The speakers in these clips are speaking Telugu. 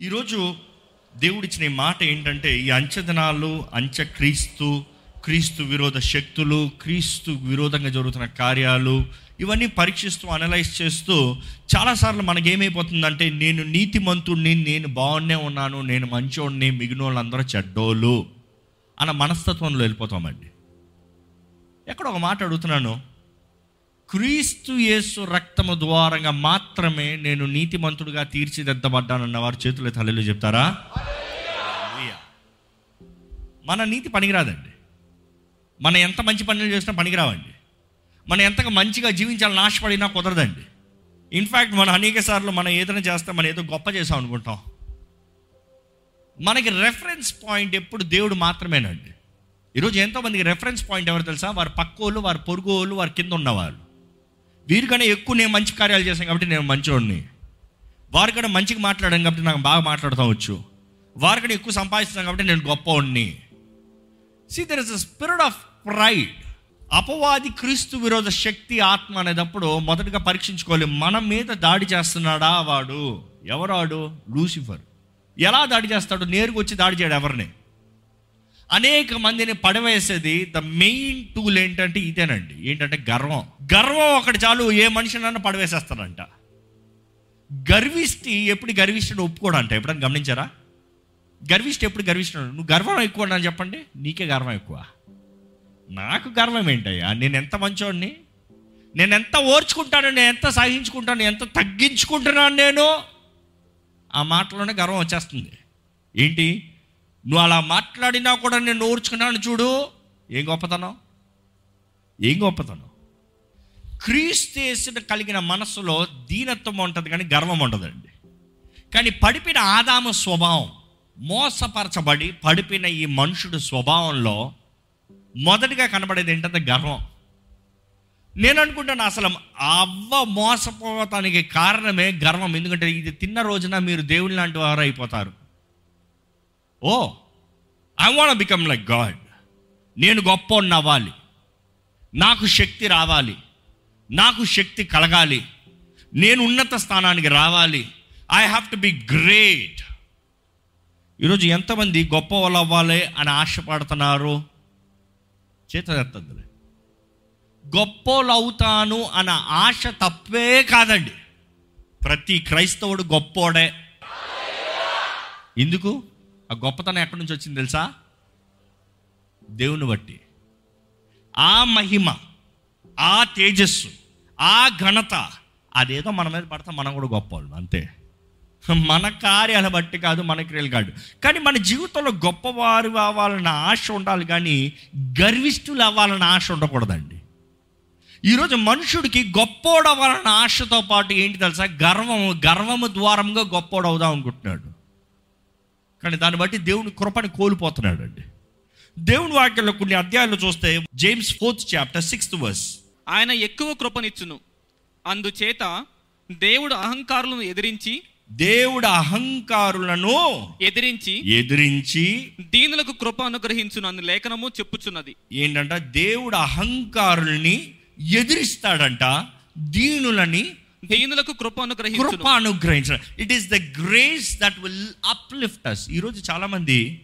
ఈరోజు దేవుడిచ్చిన ఈ మాట ఏంటంటే ఈ అంచదనాలు అంచె క్రీస్తు క్రీస్తు విరోధ శక్తులు క్రీస్తు విరోధంగా జరుగుతున్న కార్యాలు ఇవన్నీ పరీక్షిస్తూ అనలైజ్ చేస్తూ చాలాసార్లు మనకేమైపోతుందంటే నేను నీతిమంతుడిని నేను బాగున్నే ఉన్నాను నేను మంచోడిని మిగిలిన వాళ్ళందరూ చెడ్డోళ్ళు అన్న మనస్తత్వంలో వెళ్ళిపోతామండి. ఎక్కడ ఒక మాట అడుగుతున్నాను క్రీస్తు యేసు రక్తము ద్వారంగా మాత్రమే నేను నీతిమంతుడుగా తీర్చిదిద్దబడ్డానన్న వారు చేతులు తల్లిలో చెప్తారా? మన నీతి పనికిరాదండి. మన ఎంత మంచి పనులు చేసినా పనికిరావండి. మనం ఎంతగా మంచిగా జీవించాలని ఆశపడినా కుదరదండి. ఇన్ఫ్యాక్ట్ మనం అనేక సార్లు మనం ఏదైనా చేస్తే మనం ఏదో గొప్ప చేసాం అనుకుంటాం. మనకి రెఫరెన్స్ పాయింట్ ఎప్పుడు దేవుడు మాత్రమేనండి. ఈరోజు ఎంతోమందికి రెఫరెన్స్ పాయింట్ ఎవరు తెలుసా? వారి పక్కోళ్ళు వారి పొరుగు వాళ్ళు వారి కింద ఉన్నవాళ్ళు. వీరికన్నా ఎక్కువ నేను మంచి కార్యాలు చేశాను కాబట్టి నేను మంచివాడిని వారికన్నా మంచిగా మాట్లాడాను కాబట్టి నాకు బాగా మాట్లాడుతూ వచ్చు. వారికన్నా ఎక్కువ సంపాదిస్తున్నాను కాబట్టి నేను గొప్పవాడిని see there is a spirit of pride అపవాది క్రీస్తు విరోధ శక్తి ఆత్మ అనేటప్పుడు మొదటగా పరీక్షించుకోవాలి మన మీద దాడి చేస్తున్నాడా వాడు? ఎవరాడు? లూసిఫర్. ఎలా దాడి చేస్తాడు? నేరుగా వచ్చి దాడి చేయడు ఎవరిని? అనేక మందిని పడవేసేది ద మెయిన్ టూల్ ఏంటంటే ఇదేనండి. ఏంటంటే గర్వం. గర్వం ఒకటి చాలు ఏ మనిషినన్నా పడవేసేస్తాడంట. గర్విష్టి ఎప్పుడు గర్విష్ఠుడు ఒప్పుకోడంట. ఎప్పుడైనా గమనించారా? గర్విష్టి ఎప్పుడు గర్విష్ఠుడు? నువ్వు గర్వం ఎక్కువ అని చెప్పండి. నీకే గర్వం ఎక్కువ. నాకు గర్వం ఏంటయ్యా? నేను ఎంత మంచోడిని నేను ఎంత ఓర్చుకుంటాను? నేను ఎంత సహించుకుంటాను? ఎంత తగ్గించుకుంటున్నాను నేను? ఆ మాటలోనే గర్వం వచ్చేస్తుంది. ఏంటి? నువ్వు అలా మాట్లాడినా కూడా నేను ఓర్చుకున్నాను చూడు. ఏం గొప్పతనం? ఏం గొప్పతనం? క్రీస్తేసిన కలిగిన మనసులో దీనత్వం ఉంటుంది కానీ గర్వం ఉండదండి. కానీ పడిపిన ఆదాము స్వభావం మోసపరచబడి పడిపిన ఈ మనుషుడు స్వభావంలో మొదటిగా కనబడేది ఏంటంటే గర్వం. నేను అనుకుంటాను అసలు అవ్వ మోసపోవటానికి కారణమే గర్వం. ఎందుకంటే ఇది తిన్న రోజున మీరు దేవుని లాంటి వారు అయిపోతారు. ఓ I want become like God నేను గొప్ప అవ్వాలి. నాకు శక్తి రావాలి. నాకు శక్తి కలగాలి. నేను ఉన్నత స్థానానికి రావాలి. I have to be great ఈరోజు ఎంతమంది గొప్ప వాళ్ళు అవ్వాలి అని ఆశపడుతున్నారు? చేత ఎత్తద్దులే అవుతాను అన్న ఆశ తప్పే కాదండి. ప్రతి క్రైస్తవుడు గొప్పోడే ఎందుకు? ఆ గొప్పతనం ఎక్కడి నుంచి వచ్చింది తెలుసా? దేవుని బట్టి. ఆ మహిమ ఆ తేజస్సు ఆ ఘనత అదేదో మన మీద పడతా మనం కూడా గొప్ప అంతే. మన కార్యాల బట్టి కాదు మన క్రియలు కాదు. కానీ మన జీవితంలో గొప్పవారు అవ్వాలన్న ఆశ ఉండాలి కానీ గర్విష్ఠులు అవ్వాలన్న ఆశ ఉండకూడదండి. ఈరోజు మనుషుడికి గొప్పోడవ్వాలన్న ఆశతో పాటు ఏంటి తెలుసా? గర్వం గర్వము ద్వారంగా గొప్పోడవుదాం అనుకుంటున్నాడు. కానీ దాన్ని బట్టి దేవుని కృపని కోల్పోతున్నాడు అండి దేవుని వాక్యంలో కొన్ని అధ్యాయాలు చూస్తే James fourth chapter sixth verse ఆయన ఎక్కువ కృపనిచ్చును. అందుచేత దేవుడు అహంకారులను ఎదిరించి దేవుడు అహంకారులను ఎదిరించి ఎదిరించి దీనులకు కృప అనుగ్రహించును అన్న లేఖనము చెప్పుచున్నది. ఏంటంట దేవుడు అహంకారుల్ని ఎదిరిస్తాడంట దీనులని హీనులకు కృప కృప అనుగ్రహించడం it is the grace that will uplift us ఈరోజు చాలా మంది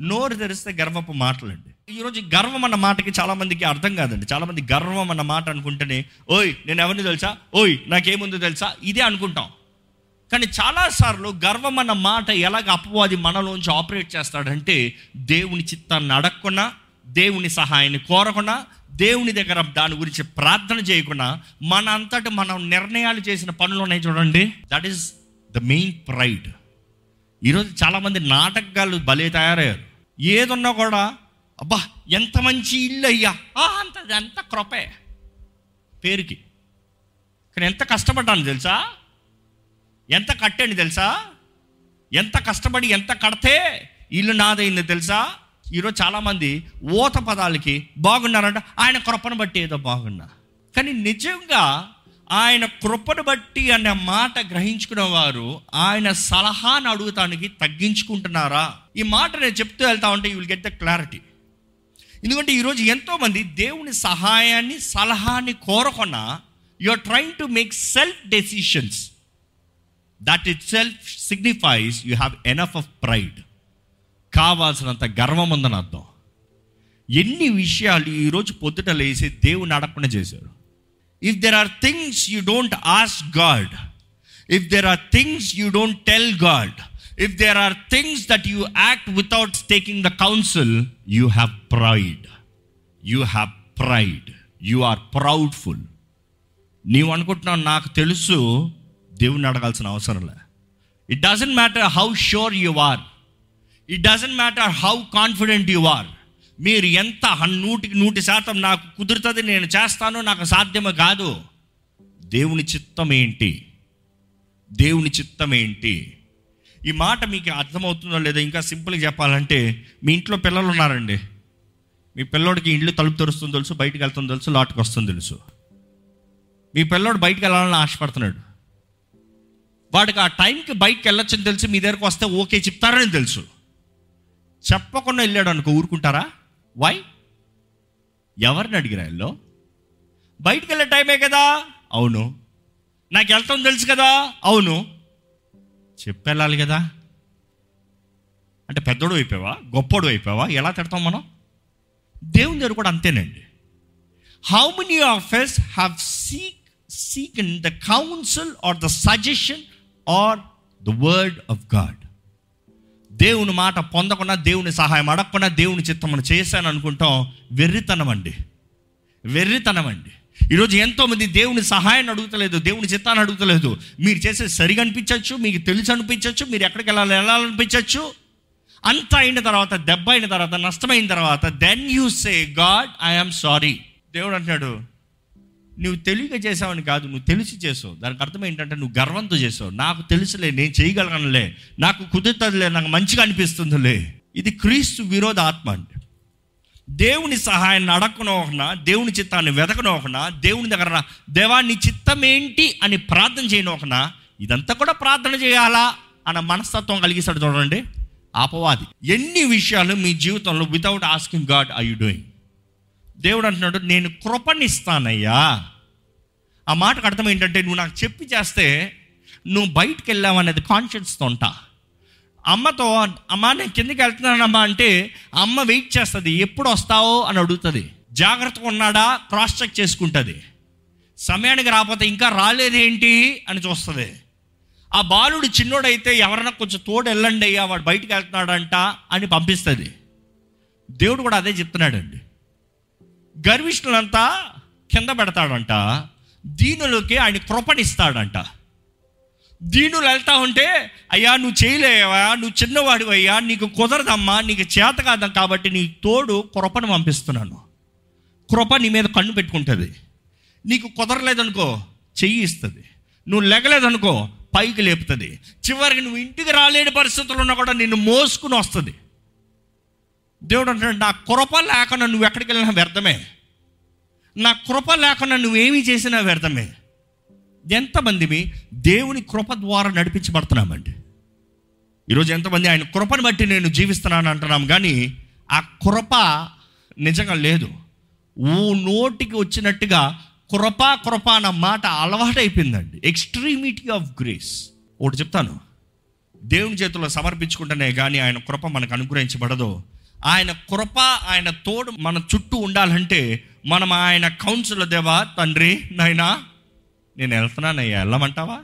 నోరు తెరిస్తే గర్వపు మాటలండి. ఈరోజు గర్వం అన్న మాటకి చాలా మందికి అర్థం కాదండి. చాలా మంది గర్వం అన్న మాట అనుకుంటేనే ఓయ్ నేను ఎవరిని తెలుసా? ఓయ్ నాకేముందో తెలుసా? ఇదే అనుకుంటాం. కానీ చాలాసార్లు గర్వం అన్న మాట ఎలాగ అపవాది మనలోంచి ఆపరేట్ చేస్తాడంటే దేవుని చిత్తాన్ని అడగకుండా దేవుని సహాయాన్ని కోరకుండా దేవుని దగ్గర దాని గురించి ప్రార్థన చేయకుండా మన అంతటా మనం నిర్ణయాలు చేసిన పనులు ఉన్నాయి చూడండి. That is the main pride ఈరోజు చాలామంది నాటకాలు భలే తయారయ్యారు. ఏదున్నా కూడా అబ్బా ఎంత మంచి ఇల్లు అయ్యా. అంత అంత క్రొపే పేరుకి. కానీ ఎంత కష్టపడ్డాను తెలుసా? ఎంత కట్టాను తెలుసా? ఎంత కష్టపడి ఎంత కడితే ఇల్లు నాదైంది తెలుసా? ఈరోజు చాలామంది ఊత పదాలకి బాగున్నారంట. ఆయన కృపను బట్టి ఏదో బాగున్నా. కానీ నిజంగా ఆయన కృపను బట్టి అనే మాట గ్రహించుకున్న వారు ఆయన సలహాను అడుగుతానికి తగ్గించుకుంటున్నారా? ఈ మాట నేను చెప్తూ వెళ్తా ఉంటే you will get the clarity ఎందుకంటే ఈరోజు ఎంతోమంది దేవుని సహాయాన్ని సలహాన్ని కోరకుండా you are trying to make self decisions that itself signifies you have enough of pride కావాల్సినంత గర్వం ఉందని అర్థం. ఎన్ని విషయాలు ఈరోజు పొద్దుట లేసి దేవుని అడగకుండా చేశారు. If there are things you don't ask God if there are things you don't tell God if there are things that you act without taking the counsel you have pride you have pride you are proudful నీవు అనుకుంటున్నావు నాకు తెలుసు దేవుని అడగాల్సిన అవసరం లే. It doesn't matter how sure you are it doesn't matter how confident you are మీరు ఎంత నూటికి నూటి శాతం నాకు కుదురుతుంది నేను చేస్తాను నాకు సాధ్యము కాదు. దేవుని చిత్తం ఏంటి? దేవుని చిత్తం ఏంటి? ఈ మాట మీకు అర్థమవుతుందో లేదో ఇంకా సింపుల్గా చెప్పాలంటే మీ ఇంట్లో పిల్లలు ఉన్నారండి. మీ పిల్లోడికి ఇండ్లు తలుపు తెరుస్తుంది తెలుసు బయటకు వెళ్తుంది తెలుసు లాట్కి వస్తుంది తెలుసు. మీ పిల్లోడు బయటకు వెళ్ళాలని ఆశపడుతున్నాడు. వాడికి ఆ టైంకి బయటకు వెళ్ళొచ్చని తెలిసి మీ దగ్గరకు వస్తే ఓకే చెప్తారని తెలుసు. చెప్పకుండా వెళ్ళాడు అనుకో ఊరుకుంటారా? వై ఎవరిని అడిగిరా ఇల్లు బయటికి వెళ్ళే టైమే కదా? అవును. నాకు వెళ్తాం తెలుసు కదా? అవును. చెప్పెళ్ళాలి కదా? అంటే పెద్దోడు అయిపోయావా? గొప్పోడు అయిపోయావా? ఎలా తిడతాం మనం? దేవుని దగ్గర కూడా అంతేనండి. How many of us have seek seek in the counsel or the suggestion or the word of God దేవుని మాట పొందకుండా దేవుని సహాయం అడగకుండా దేవుని చిత్తం చేశాను అనుకుంటాం వెర్రితనం అండి. వెర్రితనం అండి. ఈరోజు ఎంతోమంది దేవుని సహాయాన్ని అడుగుతలేదు దేవుని చిత్తాన్ని అడుగుతలేదు. మీరు చేసేది సరిగా అనిపించవచ్చు మీకు తెలిసి అనిపించవచ్చు మీరు ఎక్కడికి వెళ్ళాలి వెళ్ళాలనిపించవచ్చు అంత అయిన తర్వాత దెబ్బ అయిన తర్వాత నష్టమైన తర్వాత then you say God I'm sorry దేవుడు అంటున్నాడు నువ్వు తెలియక చేసావని కాదు నువ్వు తెలిసి చేసావు. దానికి అర్థం ఏంటంటే నువ్వు గర్వంతో చేసావు. నాకు తెలుసులే నేను చేయగలగనులే. నాకు కుదురుతుందిలే నాకు మంచిగా అనిపిస్తుందిలే. ఇది క్రీస్తు విరోధ ఆత్మ అండి. దేవుని సహాయాన్ని అడగనోకనా దేవుని చిత్తాన్ని వెతకనోకనా దేవుని దగ్గర దేవాన్ని దేవా నీ చిత్తం ఏంటి అని ప్రార్థన చేయనోకనా ఇదంతా కూడా ప్రార్థన చేయాలా అన్న మనస్తత్వం కలిగిస్తాడు చూడండి. అపవాది. ఎన్ని విషయాలు మీ జీవితంలో without asking God I you doing దేవుడు అంటున్నాడు నేను కృపనిస్తానయ్యా. ఆ మాటకు అర్థం ఏంటంటే నువ్వు నాకు చెప్పి చేస్తే నువ్వు బయటికి వెళ్ళావు అనేది కాన్షియస్తో ఉంటా. అమ్మతో అమ్మ నేను కిందకి వెళ్తున్నానమ్మా అంటే అమ్మ వెయిట్ చేస్తుంది ఎప్పుడు వస్తావో? అని అడుగుతుంది. జాగ్రత్తగా ఉన్నాడా? క్రాస్ చెక్ చేసుకుంటుంది. సమయానికి రాకపోతే ఇంకా రాలేదేంటి? అని చూస్తుంది. ఆ బాలుడు చిన్నోడైతే ఎవరైనా కొంచెం తోడు వెళ్ళండి అయ్యా వాడు బయటికి వెళ్తున్నాడంట అని పంపిస్తుంది. దేవుడు కూడా అదే చెప్తున్నాడండి. గర్విష్ఠులంతా కింద పెడతాడంట. దీనులకి ఆయన కృపణిస్తాడంట దీనులు వెళ్తా ఉంటే అయ్యా నువ్వు చేయలేవా? నువ్వు చిన్నవాడు అయ్యా నీకు కుదరదమ్మా నీకు చేత కాదం కాబట్టి నీ తోడు కృపను పంపిస్తున్నాను. కృప నీ మీద కన్ను పెట్టుకుంటుంది. నీకు కుదరలేదనుకో చెయ్యి ఇస్తుంది. నువ్వు లెగలేదనుకో పైకి లేపుతుంది. చివరికి నువ్వు ఇంటికి రాలేని పరిస్థితులు ఉన్నా కూడా నిన్ను మోసుకుని వస్తుంది. దేవుడు అంటాడు నా కృప లేకుండా నువ్వు ఎక్కడికి వెళ్ళినా వ్యర్థమే. నా కృప లేకుండా నువ్వేమీ చేసినా వ్యర్థమే. ఎంతమందిమి దేవుని కృప ద్వారా నడిపించబడుతున్నామండి. ఈరోజు ఎంతమంది ఆయన కృపను బట్టి నేను జీవిస్తున్నాను అంటున్నాం కానీ ఆ కృప నిజంగా లేదు. ఓ నోటికి వచ్చినట్టుగా కృప కృప అన్న మాట అలవాటైపోయిందండి. ఎక్స్ట్రీమిటీ ఆఫ్ గ్రేస్ ఒకటి చెప్తాను. దేవుని చేతుల్లో సమర్పించుకుంటేనే కానీ ఆయన కృప మనకు అనుగ్రహించబడదు. ఆయన కృప ఆయన తోడు మన చుట్టూ ఉండాలంటే మనం ఆయన కౌన్సిల్ దేవా? తండ్రి నాయనా నేను వెళ్తున్నానయ్యా. వెళ్ళమంటావా?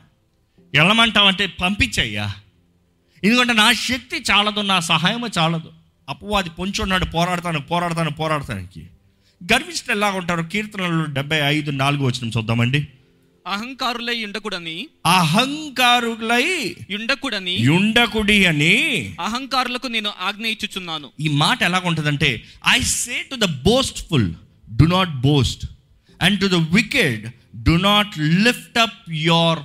వెళ్ళమంటావంటే పంపించయ్యా. ఎందుకంటే నా శక్తి చాలదు నా సహాయము చాలదు. అపవాది పొంచున్నాడు పోరాడతాను పోరాడతాను పోరాడతానికి. గర్విష్ఠులు ఎలా ఉంటారు? కీర్తనలు డెబ్బై ఐదు నాలుగు వచ్చిన చూద్దామండి. అహంకారులై ఉండకూడని. అహంకారులై ఉండకూడని. యుండకుడి అని అహంకారులకు నేను ఆజ్ఞ ఇచ్చుచున్నాను. ఈ మాట ఎలా ఉంటుందంటే I say to the boastful do not boast and to the wicked do not lift up your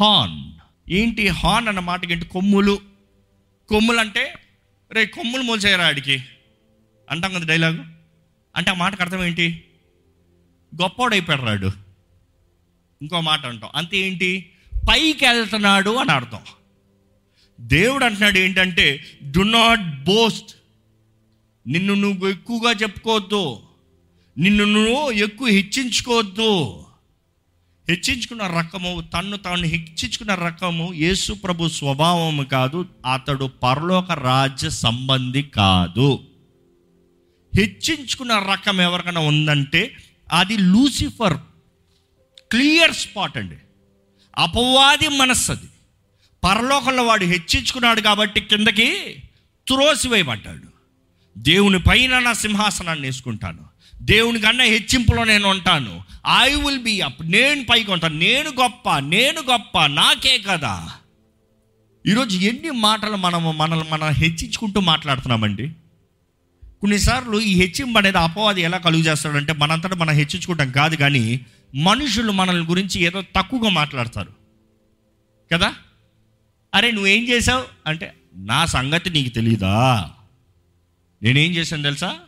horn ఏంటి హార్న్ అన్న మాటకి ఏంటి? కొమ్ములు. కొమ్ములు అంటే రే కొమ్ములు మోల్చేయరా ఆడికి? అంటాం కదా డైలాగు అంటే ఆ మాటకు అర్థం ఏంటి? గొప్పోడైపోయాడు రాడు. ఇంకో మాట అంటాం. అంతే ఏంటి? పైకి వెళ్తున్నాడు అని అర్థం. దేవుడు అంటున్నాడు ఏంటంటే డు నాట్ బోస్ట్ నిన్ను నువ్వు ఎక్కువగా చెప్పుకోవద్దు. నిన్ను నువ్వు ఎక్కువ హెచ్చించుకోవద్దు. హెచ్చించుకున్న రకము తన్ను తాను హెచ్చించుకున్న రకము యేసు ప్రభు స్వభావము కాదు అతడు పరలోక రాజ్య సంబంధి కాదు. హెచ్చించుకున్న రకం ఎవరికైనా ఉందంటే అది లూసిఫర్ క్లియర్ స్పాట్ అండి. అపవాది మనస్సు అది పరలోకంలో వాడు హెచ్చించుకున్నాడు కాబట్టి కిందకి త్రోసివేయబడ్డాడు. దేవుని పైన నా సింహాసనాన్ని వేసుకుంటాను. దేవుని కన్నా హెచ్చింపులో నేను ఉంటాను. ఐ విల్ బి అప్ నేను పైకి ఉంటాను. నేను గొప్ప. నేను గొప్ప. నాకే కదా. ఈరోజు ఎన్ని మాటలు మనము మనల్ని మనం హెచ్చించుకుంటూ మాట్లాడుతున్నామండి? కొన్నిసార్లు ఈ హెచ్చింపు అనేది అపవాది ఎలా కలుగు చేస్తాడంటే మనంతటా మనం హెచ్చించుకుంటాం కాదు కానీ మనుషులు మనల్ని గురించి ఏదో తక్కువగా మాట్లాడతారు. కదా? అరే నువ్వేం చేసావు అంటే నా సంగతి నీకు తెలీదా? నేనేం చేశాను తెలుసా?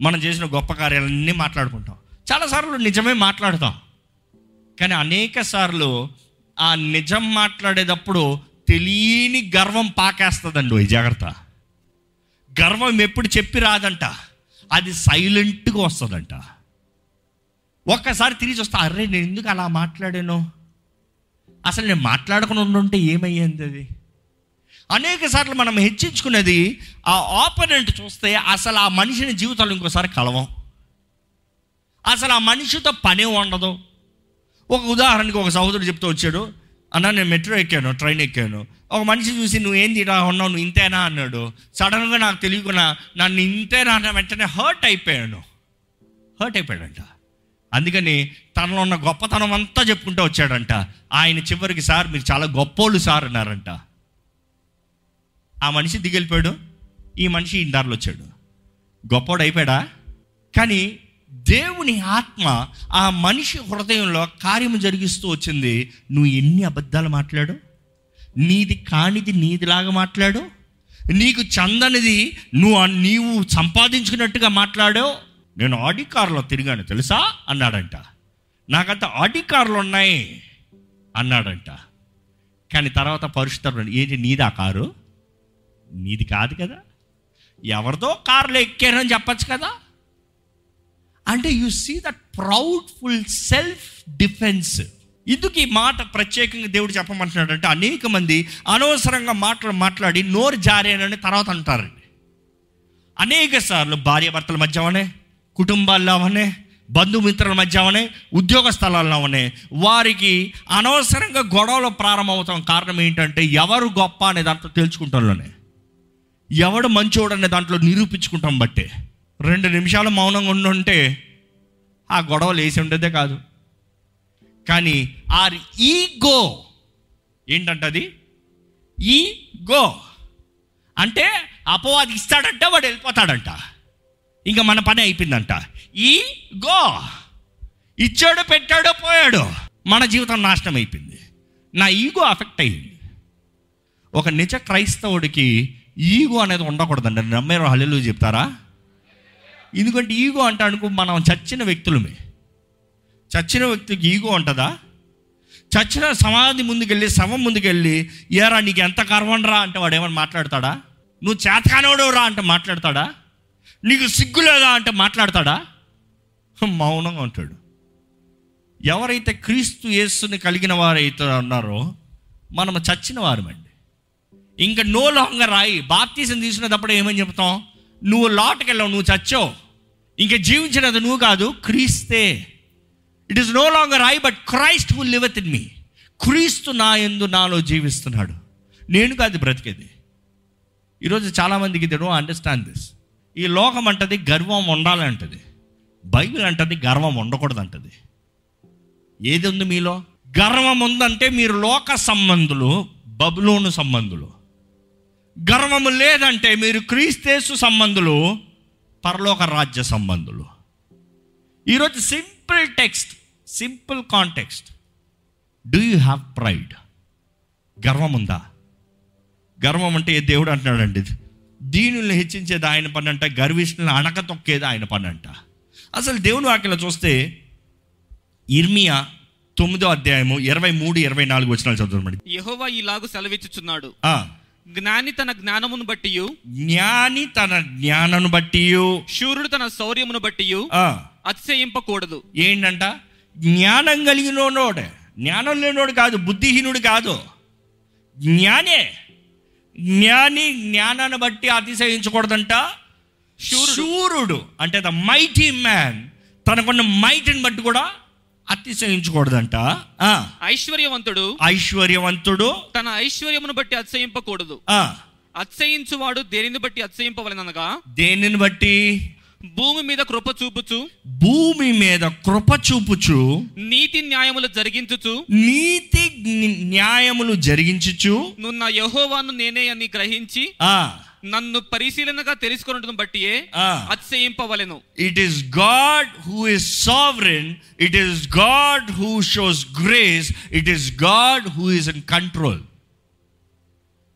మనం చేసిన గొప్ప కార్యాలన్నీ మాట్లాడుకుంటాం. చాలాసార్లు నిజమే మాట్లాడతాం. కానీ అనేక సార్లు ఆ నిజం మాట్లాడేటప్పుడు తెలియని గర్వం పాకేస్తుందండి ఈ జాగ్రత్త. గర్వం ఎప్పుడు చెప్పి రాదంట. అది సైలెంట్గా వస్తుందంట. ఒక్కసారి తిరిగి వస్తా అరే నేను ఎందుకు అలా మాట్లాడాను? అసలు నేను మాట్లాడకుండా ఉండుంటే ఏమయ్యింది అది అనేక సార్లు మనం హెచ్చించుకునేది ఆ ఆపోనెంట్ చూస్తే అసలు ఆ మనిషిని జీవితంలో ఇంకోసారి కలవం. అసలు ఆ మనిషితో పనే ఉండదు. ఒక ఉదాహరణకి ఒక సహోదరుడు చెప్తూ వచ్చాడు అన్న నేను మెట్రో ఎక్కాను ట్రైన్ ఎక్కాను. ఒక మనిషి చూసి నువ్వేం ఇలా ఉన్నావు నువ్వు ఇంతేనా? అన్నాడు. సడన్గా నాకు తెలియకుండా నన్ను ఇంతేనా అన్న వెంటనే హర్ట్ అయిపోయాను హర్ట్ అయిపోయాడంట. అందుకని తనలో ఉన్న గొప్పతనం అంతా చెప్పుకుంటూ వచ్చాడంట. ఆయన చివరికి సార్ మీరు చాలా గొప్పోళ్ళు సార్ అన్నారంట. ఆ మనిషి దిగెళ్ళిపోయాడు. ఈ మనిషి ఈ దారిలో వచ్చాడు. గొప్పవాడు అయిపోయాడా? కానీ దేవుని ఆత్మ ఆ మనిషి హృదయంలో కార్యము జరిగిస్తూ వచ్చింది. నువ్వు ఎన్ని అబద్ధాలు మాట్లాడు? నీది కానిది నీదిలాగా మాట్లాడు? నీకు చందనిది నువ్వు నీవు సంపాదించుకున్నట్టుగా మాట్లాడావు? నేను ఆడి కారులో తిరిగాను తెలుసా? అన్నాడంట. నాకంత ఆడి కార్లు ఉన్నాయి అన్నాడంట. కానీ తర్వాత పరిశుద్ధం ఏంటి నీది ఆ కారు? నీది కాదు కదా. ఎవరిదో కారులో ఎక్కారని చెప్పచ్చు కదా. అంటే you see that proudful self defence ఇందుకు ఈ మాట ప్రత్యేకంగా దేవుడు చెప్పమంటున్నాడు అంటే అనేక మంది అనవసరంగా మాటలు మాట్లాడి నోరు జారేనని తర్వాత అంటారండి. అనేక సార్లు భార్యాభర్తల మధ్య అవనే కుటుంబాల్లో అవనే బంధుమిత్రుల మధ్య అవనే ఉద్యోగ స్థలాల్లో అవనే. వారికి అనవసరంగా గొడవలు ప్రారంభమవుతాం కారణం ఏంటంటే ఎవరు గొప్ప అనే అంత తెలుసుకుంటాలోనే ఎవడు మంచోడు అనే దాంట్లో నిరూపించుకుంటాం బట్టే. రెండు నిమిషాలు మౌనంగా ఉండుంటే ఆ గొడవలు వేసి ఉండేదే కాదు. కానీ ఆర్ ఈగో ఏంటంటది? ఈ గో అంటే అపవాది ఇస్తాడంట వాడు వెళ్ళిపోతాడంట. ఇంకా మన పని అయిపోయిందంట. ఈ గో ఇచ్చాడు పెట్టాడు పోయాడు. మన జీవితం నాశనం అయిపోయింది. నా ఈగో అఫెక్ట్ అయ్యింది. ఒక నిజ క్రైస్తవుడికి ఈగో అనేది ఉండకూడదండి. నమ్మేరు హల్లెలు చెప్తారా? ఎందుకంటే ఈగో అంటే అనుకో మనం చచ్చిన వ్యక్తులమే. చచ్చిన వ్యక్తికి ఈగో ఉంటుందా? చచ్చిన సమాధి ముందుకెళ్ళి శవం ముందుకెళ్ళి ఏరా నీకు ఎంత గర్వం రా అంటే వాడు ఏమైనా మాట్లాడతాడా? నువ్వు చేతకానోడు రా అంటే మాట్లాడతాడా? నీకు సిగ్గులేదా అంటే మాట్లాడతాడా? మౌనంగా ఉంటాడు. ఎవరైతే క్రీస్తు యేసుని కలిగిన వారైతే ఉన్నారో మనం చచ్చిన వారమండి. ఇంకా నో లాంగర్ రాయి. బాప్తీసం తీసుకునేటప్పుడు ఏమని చెప్తాం? నువ్వు లోటుకెళ్ళావు నువ్వు చచ్చావు. ఇంకా జీవించినది నువ్వు కాదు క్రీస్తే. It is no longer I but Christ who live in me క్రీస్తు నా ఎందు నాలో జీవిస్తున్నాడు. నేను కాదు బ్రతికేది. ఈరోజు చాలామందికి దే అండర్స్టాండ్ దిస్ ఈ లోకం అంటది గర్వం ఉండాలంటది. బైబిల్ అంటది గర్వం ఉండకూడదు అంటది ఏది ఉంది మీలో? గర్వం ఉందంటే మీరు లోక సంబంధులు బబులోను సంబంధులు. గర్వము లేదంటే మీరు క్రీస్తేసు సంబంధులు పరలోక రాజ్య సంబంధులు. ఈరోజు simple text simple context. Do you have pride గర్వం ఉందా గర్వం అంటే ఏ దేవుడు అంటున్నాడండి? దీనుల్ని హెచ్చించేది ఆయన పని అంట గర్విష్ఠులను అణక తొక్కేది ఆయన పని అంట అసలు దేవుని వాక్యలో చూస్తే ఇర్మియా తొమ్మిదో అధ్యాయము ఇరవై మూడు ఇరవై నాలుగు వచ్చిన చదువుకోండి యెహోవా ఇలాగు సెలవిచ్చుచున్నాడు. జ్ఞాని తన జ్ఞానమును బట్టి జ్ఞాని తన జ్ఞానను బట్టి శూరుడు తన శౌర్యమును బట్టి అతిశయింపకూడదు. ఏంటంట? జ్ఞానం కలిగినోడే జ్ఞానం లేనోడు కాదు బుద్ధిహీనుడు కాదు. జ్ఞానే. జ్ఞాని జ్ఞానాన్ని బట్టి అతిశయించకూడదంట. శూరుడు అంటే ద మైటీ మ్యాన్ తనకున్న మైటిని బట్టి కూడా అతిశయించకూడదంట ఆ, ఐశ్వర్యవంతుడు ఐశ్వర్యవంతుడు తన ఐశ్వర్యమును బట్టి అతిశయింపకూడదు. ఆ, అతిశయించువాడు దేనిని బట్టి అతిశయింపవలనగా? దేనిని బట్టి? భూమి మీద కృప చూపుచు. భూమి మీద కృప చూపుచు. నీతి న్యాయములు జరిగించుచు. నీతి న్యాయములు జరిగించుచు. నువ్వు నా యహోవాను నేనే అని గ్రహించి ఆ. నన్ను పరిశీలనగా తెలుసుకున్నట్టు బట్టియే ఆ. అతిశయింపవలెను. It is God who is sovereign it is God who shows grace it is God who is in control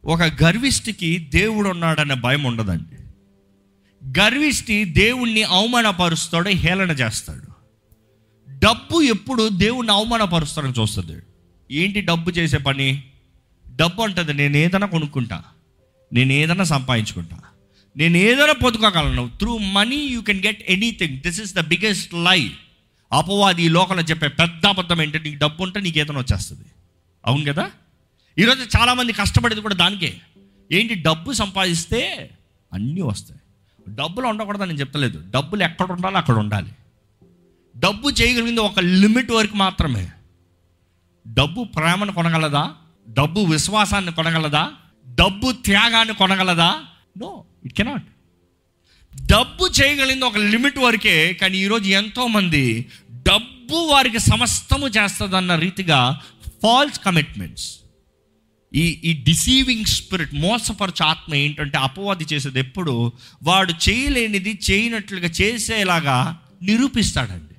ఒక గర్విష్టికి దేవుడు ఉన్నాడనే భయం ఉండదండి. గర్విష్టి దేవుణ్ణి అవమానపరుస్తాడు హేళన చేస్తాడు. డబ్బు ఎప్పుడు దేవుణ్ణి అవమానపరుస్తాడని చూస్తుంది ఏంటి డబ్బు చేసే పని? డబ్బు అంటది నేను ఏదైనా కొనుక్కుంటా. నేను ఏదైనా సంపాదించుకుంటా. నేను ఏదైనా పొందుకోగలను. Through money you can get anything this is the biggest lie అపవాది ఈ లోకంలో చెప్పే పెద్ద అబద్ధం ఏంటంటే నీకు డబ్బు ఉంటే నీకు ఏదైనా వచ్చేస్తుంది. అవును కదా? ఈరోజు చాలామంది కష్టపడేది కూడా దానికే. ఏంటి? డబ్బు సంపాదిస్తే అన్నీ వస్తాయి. డబ్బులు ఉండకూడదని నేను చెప్తలేదు. డబ్బులు ఎక్కడ ఉండాలో అక్కడ ఉండాలి. డబ్బు చేయగలిగింది ఒక లిమిట్ వరకు మాత్రమే. డబ్బు ప్రేమను కొనగలదా? డబ్బు విశ్వాసాన్ని కొనగలదా? డబ్బు త్యాగాన్ని కొనగలదా? నో ఇట్ కెనాట్ డబ్బు చేయగలిగింది ఒక లిమిట్ వరకే కానీ ఈరోజు ఎంతోమంది డబ్బు వారికి సమస్తము చేస్తుందన్న రీతిగా ఫాల్స్ కమిట్మెంట్స్ ఈ ఈ డిసీవింగ్ స్పిరిట్ మోసపరచు ఆత్మ ఏంటంటే అపవాది చేసేది ఎప్పుడు వాడు చేయలేనిది చేయనట్లుగా చేసేలాగా నిరూపిస్తాడండి.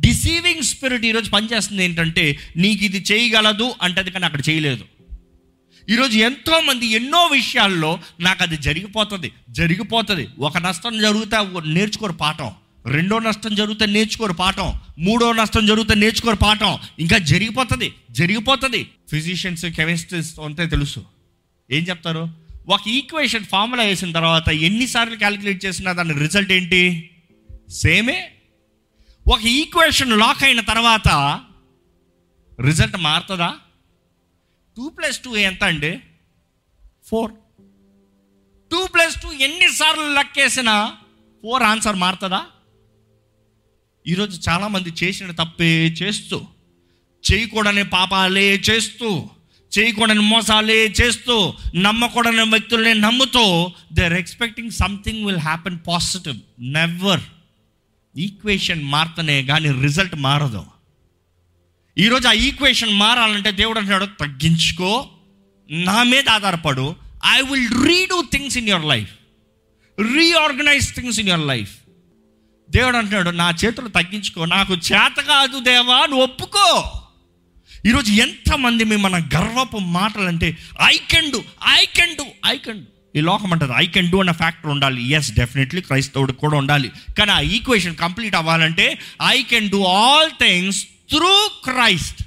డిసీవింగ్ స్పిరిట్ ఈరోజు పనిచేస్తుంది ఏంటంటే నీకు ఇది చేయగలదు అంటే అది కానీ అక్కడ చేయలేదు. ఈరోజు ఎంతోమంది ఎన్నో విషయాల్లో నాకు అది జరిగిపోతుంది జరిగిపోతుంది. ఒక నష్టం జరిగితే నేర్చుకోరు పాఠం. రెండో నష్టం జరిగితే నేర్చుకోరు పాఠం. మూడో నష్టం జరిగితే నేర్చుకోరు పాఠం. ఇంకా జరిగిపోతుంది జరిగిపోతుంది. ఫిజిషియన్స్ కెమిస్ట్రీస్ అంతే తెలుసు. ఏం చెప్తారు? ఒక ఈక్వేషన్ ఫార్ములా వేసిన తర్వాత ఎన్నిసార్లు క్యాలిక్యులేట్ చేసినా దాని రిజల్ట్ ఏంటి? సేమే ఒక ఈక్వేషన్ లాక్ అయిన తర్వాత రిజల్ట్ మారుతుందా? టూ ప్లస్ టూ ఎంత అండి ఫోర్. టూ ప్లస్ టూ ఎన్నిసార్లు లెక్కేసినా ఫోర్ ఆన్సర్ మారుతుందా? ఈరోజు చాలామంది చేసిన తప్పే చేస్తూ చేయకూడని పాపాలే చేస్తూ చేయకూడని మోసాలే చేస్తూ నమ్మకూడని వ్యక్తుల్ని నమ్ముతూ they are expecting something will happen positive never equation మారుతనే కానీ రిజల్ట్ మారదు. ఈరోజు ఆ ఈక్వేషన్ మారాలంటే దేవుడు అంటాడు తగ్గించుకో నా మీద ఆధారపడు. I will redo things in your life reorganise things in your life దేవుడు అంటున్నాడు నా చేతులు తగ్గించుకో. నాకు చేత కాదు దేవా నువ్వు ఒప్పుకో. ఈరోజు ఎంతమంది మేము మన గర్వపు మాటలు అంటే I can do I can do I can do ఈ లోకం అంటది ఐ కెన్ డూ అన్న ఫ్యాక్టర్ ఉండాలి. ఎస్ డెఫినెట్లీ క్రైస్తవుడు కూడా ఉండాలి. కానీ ఆ ఈక్వేషన్ కంప్లీట్ అవ్వాలంటే I can do all things through Christ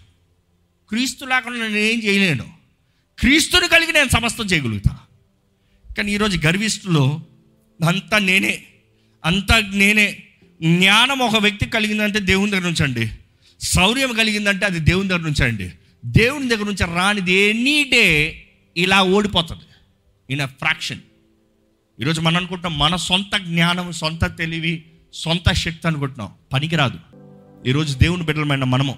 క్రీస్తు లేకుండా నేను ఏం చేయలేను. క్రీస్తుని కలిగి నేను సమస్తం చేయగలుగుతా. కానీ ఈరోజు గర్విస్తులో అంతా నేనే. అంతా నేనే. జ్ఞానం ఒక వ్యక్తి కలిగిందంటే దేవుని దగ్గర నుంచి అండి శౌర్యం కలిగిందంటే అది దేవుని దగ్గర నుంచి అండి దేవుని దగ్గర నుంచి రానిది ఎనీ డే ఇలా ఓడిపోతుంది. ఇన్ అ ఫ్రాక్షన్ ఈరోజు మనం అనుకుంటాం మన సొంత జ్ఞానం సొంత తెలివి సొంత శక్తి అనుకుంటున్నాం. పనికిరాదు. ఈరోజు దేవుని బిడ్డలమైన మనము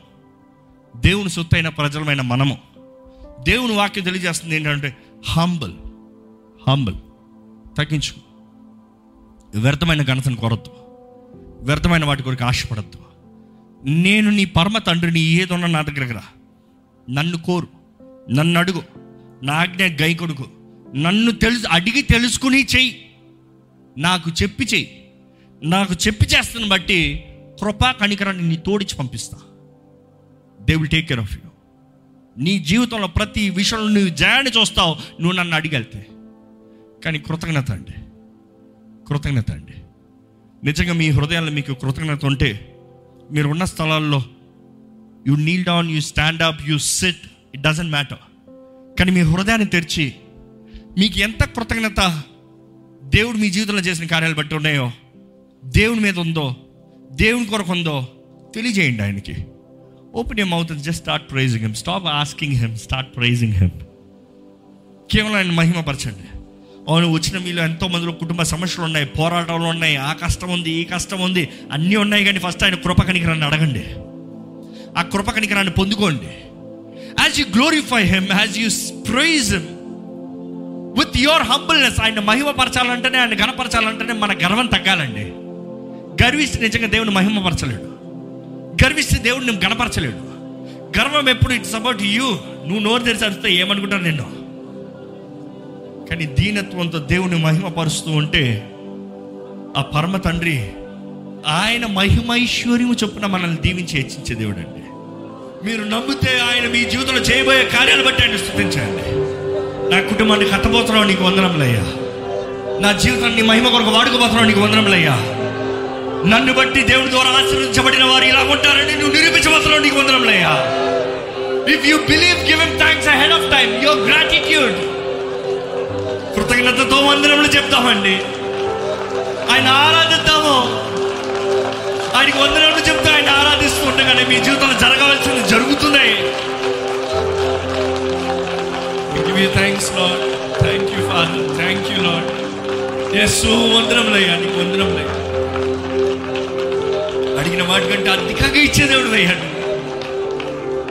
దేవుని సొత్తైన ప్రజలమైన మనము దేవుని వాక్యం తెలియజేస్తుంది ఏంటంటే హంబల్ హంబల్ తగ్గించుకో. వ్యర్థమైన ఘనతను కొరద్దు. వ్యర్థమైన వాటి కొరకు ఆశపడద్దు. నేను నీ పరమ తండ్రిని ఏదన్నా నా దగ్గరకు రా. నన్ను కోరు. నన్ను అడుగు. నా ఆజ్ఞ గై కొడుకు. నన్ను తెలుసు అడిగి తెలుసుకుని చెయ్యి. నాకు చెప్పి చెయ్యి. నాకు చెప్పి చేస్తున్న బట్టి కృపా కనికరాన్ని నీ తోడిచి పంపిస్తా. They will take care of you నీ జీవితంలో ప్రతి విషయంలో నువ్వు జయాన్ని చూస్తావు. నువ్వు నన్ను అడిగెళ్తే. కానీ కృతజ్ఞత అండి. కృతజ్ఞత అండి. నిజంగా మీ హృదయాల్లో మీకు కృతజ్ఞత ఉంటే మీరు ఉన్న స్థలాల్లో you kneel down you stand up you sit it doesn't matter కానీ మీ హృదయాన్ని తెరిచి మీకు ఎంత కృతజ్ఞత దేవుడు మీ జీవితంలో చేసిన కార్యాలు బట్టి ఉన్నాయో దేవుడి మీద ఉందో దేవుని కొరకు ఉందో తెలియజేయండి ఆయనకి. ఓపెన్ ఏం mouth just start praising him stop asking him start praising him కేవలం ఆయన మహిమపరచండి. అవును వచ్చిన మీలో ఎంతో మందిలో కుటుంబ సమస్యలు ఉన్నాయి పోరాటాలు ఉన్నాయి ఆ కష్టం ఉంది ఈ కష్టం ఉంది అన్నీ ఉన్నాయి కానీ ఫస్ట్ ఆయన కృప కనికరాన్ని అడగండి. ఆ కృప కనికరాన్ని పొందుకోండి. As you glorify him as you praise him with your humbleness ఆయన మహిమపరచాలంటేనే ఆయన గణపరచాలంటేనే మన గర్వం తగ్గాలండి. గర్విస్తే నిజంగా దేవుని మహిమపరచలేడు. గర్విస్తే దేవుడిని గణపరచలేడు. గర్వం ఎప్పుడు ఇట్స్ అబౌట్ యూ. నువ్వు నోరు తెరిచి అడిగితే ఏమనుకుంటాను నిన్ను? కానీ దీనత్వంతో దేవుని మహిమపరుస్తూ ఉంటే ఆ పరమ తండ్రి ఆయన మహిమైశ్వర్యము చొప్పున మనల్ని దీవించి హెచ్చించే దేవుడు అండి మీరు నమ్మితే ఆయన మీ జీవితంలో చేయబోయే కార్యాలు బట్టి ఆయన స్థుతించండి. నా కుటుంబాన్ని కట్టబోతున్నావు నీకు వందనములయ్యా. నా జీవితాన్ని మహిమ కొరకు వాడుకోబోతున్నావు నీకు వందనములయ్యా. నన్ను బట్టి దేవుడి ద్వారా ఆశీర్వదించబడిన వారు ఇలా ఉంటారని నువ్వు నిరూపించబోతున్నావు నీకు వందనములయ్యా. If you believe give him thanks ahead of time your gratitude కృతజ్ఞతతో వందనములు చెప్తామండి. ఆయన ఆరాధిద్దాము. ఆయనకి వందనములు చెప్తే ఆయన ఆరాధిస్తూ ఉండగానే మీ జీవితంలో జరగవలసింది జరుగుతున్నాయి. Thanks you thank you thank you Father. Thank you, Lord. Oh, నీకు వందనములయ్యా. వాటికంటే అధికంగా ఇచ్చే దేవుడు అయ్యాడు.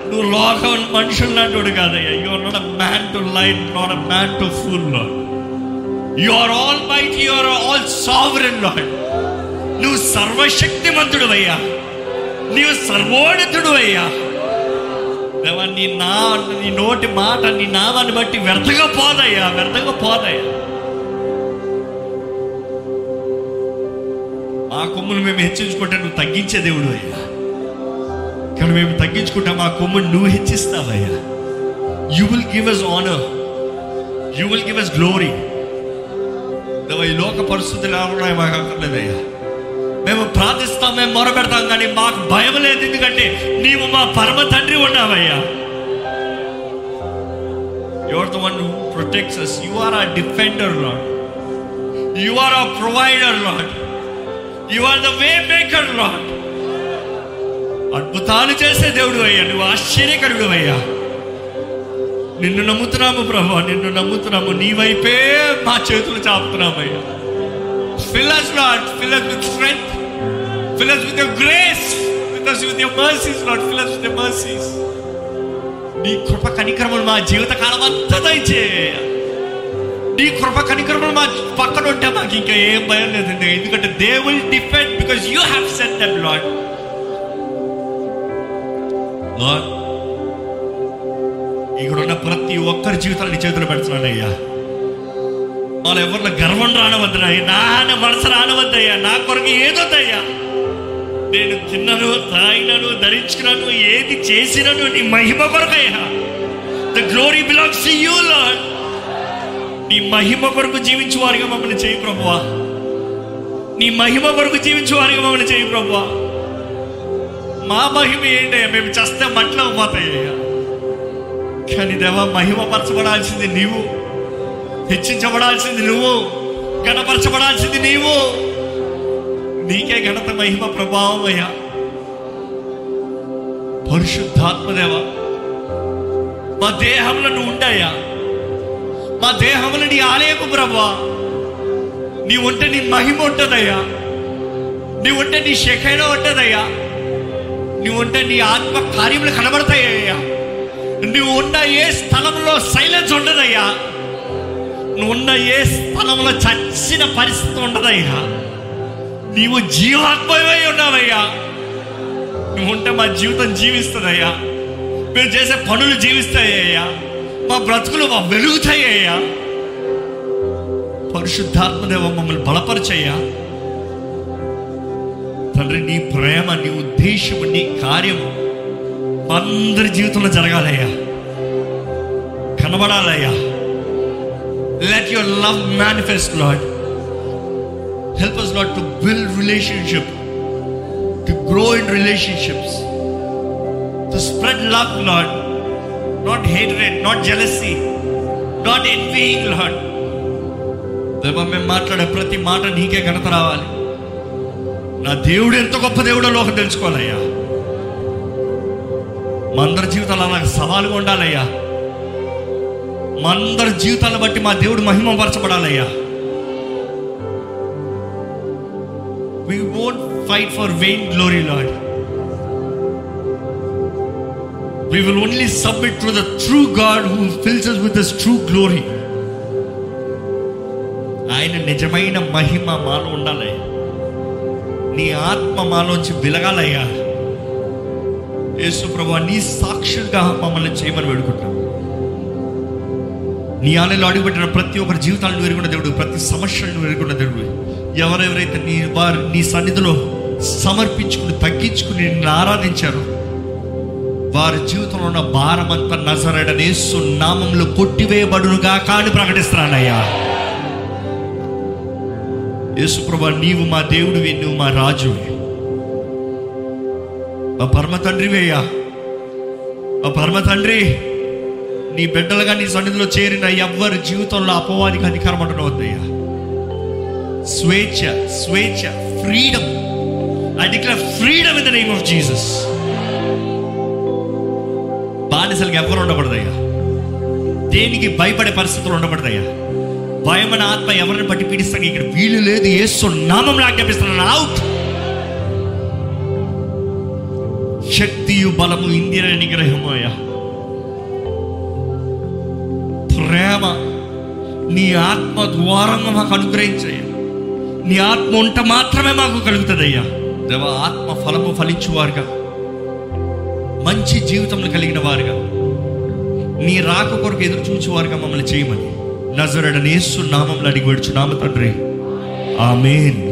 నువ్వు లోకం మనుషులు లాంటివాడు కాదయ్యా. You are not a man to light not a man to fool Lord you are almighty you are all sovereign Lord నువ్వు సర్వశక్తిమంతుడు అయ్యా నీవు సర్వోన్నతుడు అయ్యా నీ నా నీ నోటి మాట నీ నామాన్ని బట్టి వ్యర్థంగా పోదయ్యా వ్యర్థంగా పోదయ్యా. ఆ కొమ్ములు మేము హెచ్చించుకుంటే నువ్వు తగ్గించే దేవుడు అయ్యా. కానీ మేము తగ్గించుకుంటాం మా కొమ్మును నువ్వు హెచ్చిస్తావయ్యా. You will give us honour you will give us glory ఈ లోక పరిస్థితులు ఎలా మాకు అక్కర్లేదయ్యా. మేము ప్రార్థిస్తాం మేము మొరపెడతాం కానీ మాకు భయం లేదు. ఎందుకంటే నీవు మా పరమ తండ్రి ఉన్నావయ్యా. You're the one protects us you are a defender Lord you are a provider Lord you are the way maker Lord అద్భుతాలు చేసే దేవుడు అయ్యా. నువ్వు ఆశ్చర్యకరుడు అయ్యా. నిన్ను నమ్ముతున్నాము ప్రభు నిన్ను నమ్ముతున్నాము. నీ వైపే మా చేతులు చాపుతున్నామయ్యా Fill us, Lord. With strength with with grace us with your grace. Fill us with your mercies, నీ కృప కనికరములు మా జీవిత కాలం అంతా దయచేయ. నీ కృప కనికరములు మా పక్కన ఉంటే మాకు ఇంకా ఏం భయం లేదండి. ఎందుకంటే they will defend because you have set that Lord Lord ఇక్కడ ఉన్న ప్రతి ఒక్కరి జీవితాన్ని చేతులు పెడుతున్నానయ్యా. వాళ్ళు ఎవరిలో గర్వం రానవద్దయ్యా నా మనసు రానవద్దయ్యా. నా కొరకు ఏదొద్దయ్యా. నేను తిన్నను తాగినను ధరించుకున్నాను ఏది చేసినను నీ మహిమ కొరకయ్యా. The glory belongs to you Lord నీ మహిమ కొరకు జీవించు వారిగా మమ్మల్ని చేయి ప్రభువా. నీ మహిమ కొరకు జీవించు వారిగా మమ్మల్ని చేయి ప్రభువా. మా మహిమ ఏంటయ్యా మేము చస్తే మట్లో పోతాయ్యా కానీ దేవా మహిమపరచబడాల్సింది నీవు. హెచ్చించబడాల్సింది నువ్వు. గణపరచబడాల్సింది నీవు. నీకే ఘనత మహిమ ప్రభావం అయ్యా. పరిశుద్ధాత్మదేవ మా దేహంలో నువ్వు ఉండయ్యా మా దేహములు నీ ఆలయము ప్రభా నీ ఉంటే నీ మహిమ ఉంటుందయ్యా. నీ ఉంటే నీ శఖైన ఉంటుందయ్యా. నువ్వు ఉంటే నీ ఆత్మ కార్యములు కనబడతాయ్యా. నువ్వు ఉన్న ఏ స్థలంలో సైలెన్స్ ఉండదయ్యా. నువ్వున్న ఏ స్థలంలో చచ్చిన పరిస్థితి ఉండదయ్యా. నీవు జీవాత్మవై ఉన్నావయ్యా. నువ్వు ఉంటే మా జీవితం జీవిస్తుందయ్యా. మేము చేసే పనులు జీవిస్తాయ్యా. మా బ్రతుకులు మా వెలుగుతాయ్యా. పరిశుద్ధాత్మదేవ మమ్మల్ని బలపరచయ్యా. తండ్రి నీ ప్రేమ నీ ఉద్దేశం నీ కార్యం అందరి జీవితంలో జరగాలయ్యా. కనబడాలయ్యా. Let your love manifest Lord help us not to build relationship to grow in relationships to spread love Lord not hatred not jealousy not envying lord. దేవా మేము మాట్లాడే ప్రతి మాట నీకే ఘనత రావాలి. నా దేవుడు ఎంత గొప్ప దేవుడో లోకం తెలుసుకోవాలయ్యా. మా అందరి జీవితాలు అలాగ సవాలుగా ఉండాలయ్యా. మా అందరి జీవితాలను బట్టి మా దేవుడు మహిమపరచబడాలయ్యా. We won't fight for vain glory Lord we will only submit to the true God who fills us with His true ఆయన నిజమైన మహిమ మాలో ఉండాలి నీ ఆత్మ మాలోంచి విలగాలయ్యా. యేసు ప్రభు నీ సాక్షులుగా మమ్మల్ని చేయమని వేడుకుంటాం నీ ఆలయంలో అడుగుపెట్టిన ప్రతి ఒక్కరి జీవితాలను ఎరుగున్న దేవుడు ప్రతి సమస్యలను ఎరుగున్న దేవుడు. ఎవరెవరైతే నీ వారు నీ సన్నిధిలో సమర్పించుకుని తగ్గించుకుని నిన్ను ఆరాధించారో వారి జీవితంలో ఉన్న భారం అంతా నజరడనేసు నామంలో కొట్టివేయబడునుగా కాని ప్రకటిస్తున్నానయ్యా. యేసుప్రభ నీవు మా దేవుడివి నువ్వు మా రాజువి. మా పరమ తండ్రివేయ్యా మా పరమ తండ్రి నీ బిడ్డలుగా నీ సన్నిధిలో చేరిన ఎవ్వరి జీవితంలో అపవాదికి అధికారం ఉండవద్దయ్యా స్వేచ్ఛ స్వేచ్ఛ freedom. I declare freedom in the name of Jesus బానిసలకు ఎవరు ఉండకూడదయ్యా. దేనికి భయపడే పరిస్థితులు ఉండకూడదయ్యా. భయమైన ఆత్మ ఎవరిని బట్టి పీడిస్తాను ఇక్కడ వీలు లేదు. ఏసు నామం ఆజ్ఞాపిస్తున్నాను అవుట్ శక్తియు బలము ఇందిర నిగ్రహము అయ్యా. ప్రేమ నీ ఆత్మ ద్వారంగా మాకు అనుగ్రహించయ్యా. నీ ఆత్మ ఉంట మాత్రమే మాకు కలుగుతుందయ్యా. దేవ ఆత్మ ఫలము ఫలించువారుగా. మంచి జీవితంలో కలిగిన వారుగా. నీ రాక కొరకు ఎదురు చూచేవారుగా మమ్మల్ని చేయమని. నజరడనేసు నామంలో అడిగి వేడుచున్నాము తండ్రి. ఆమెన్.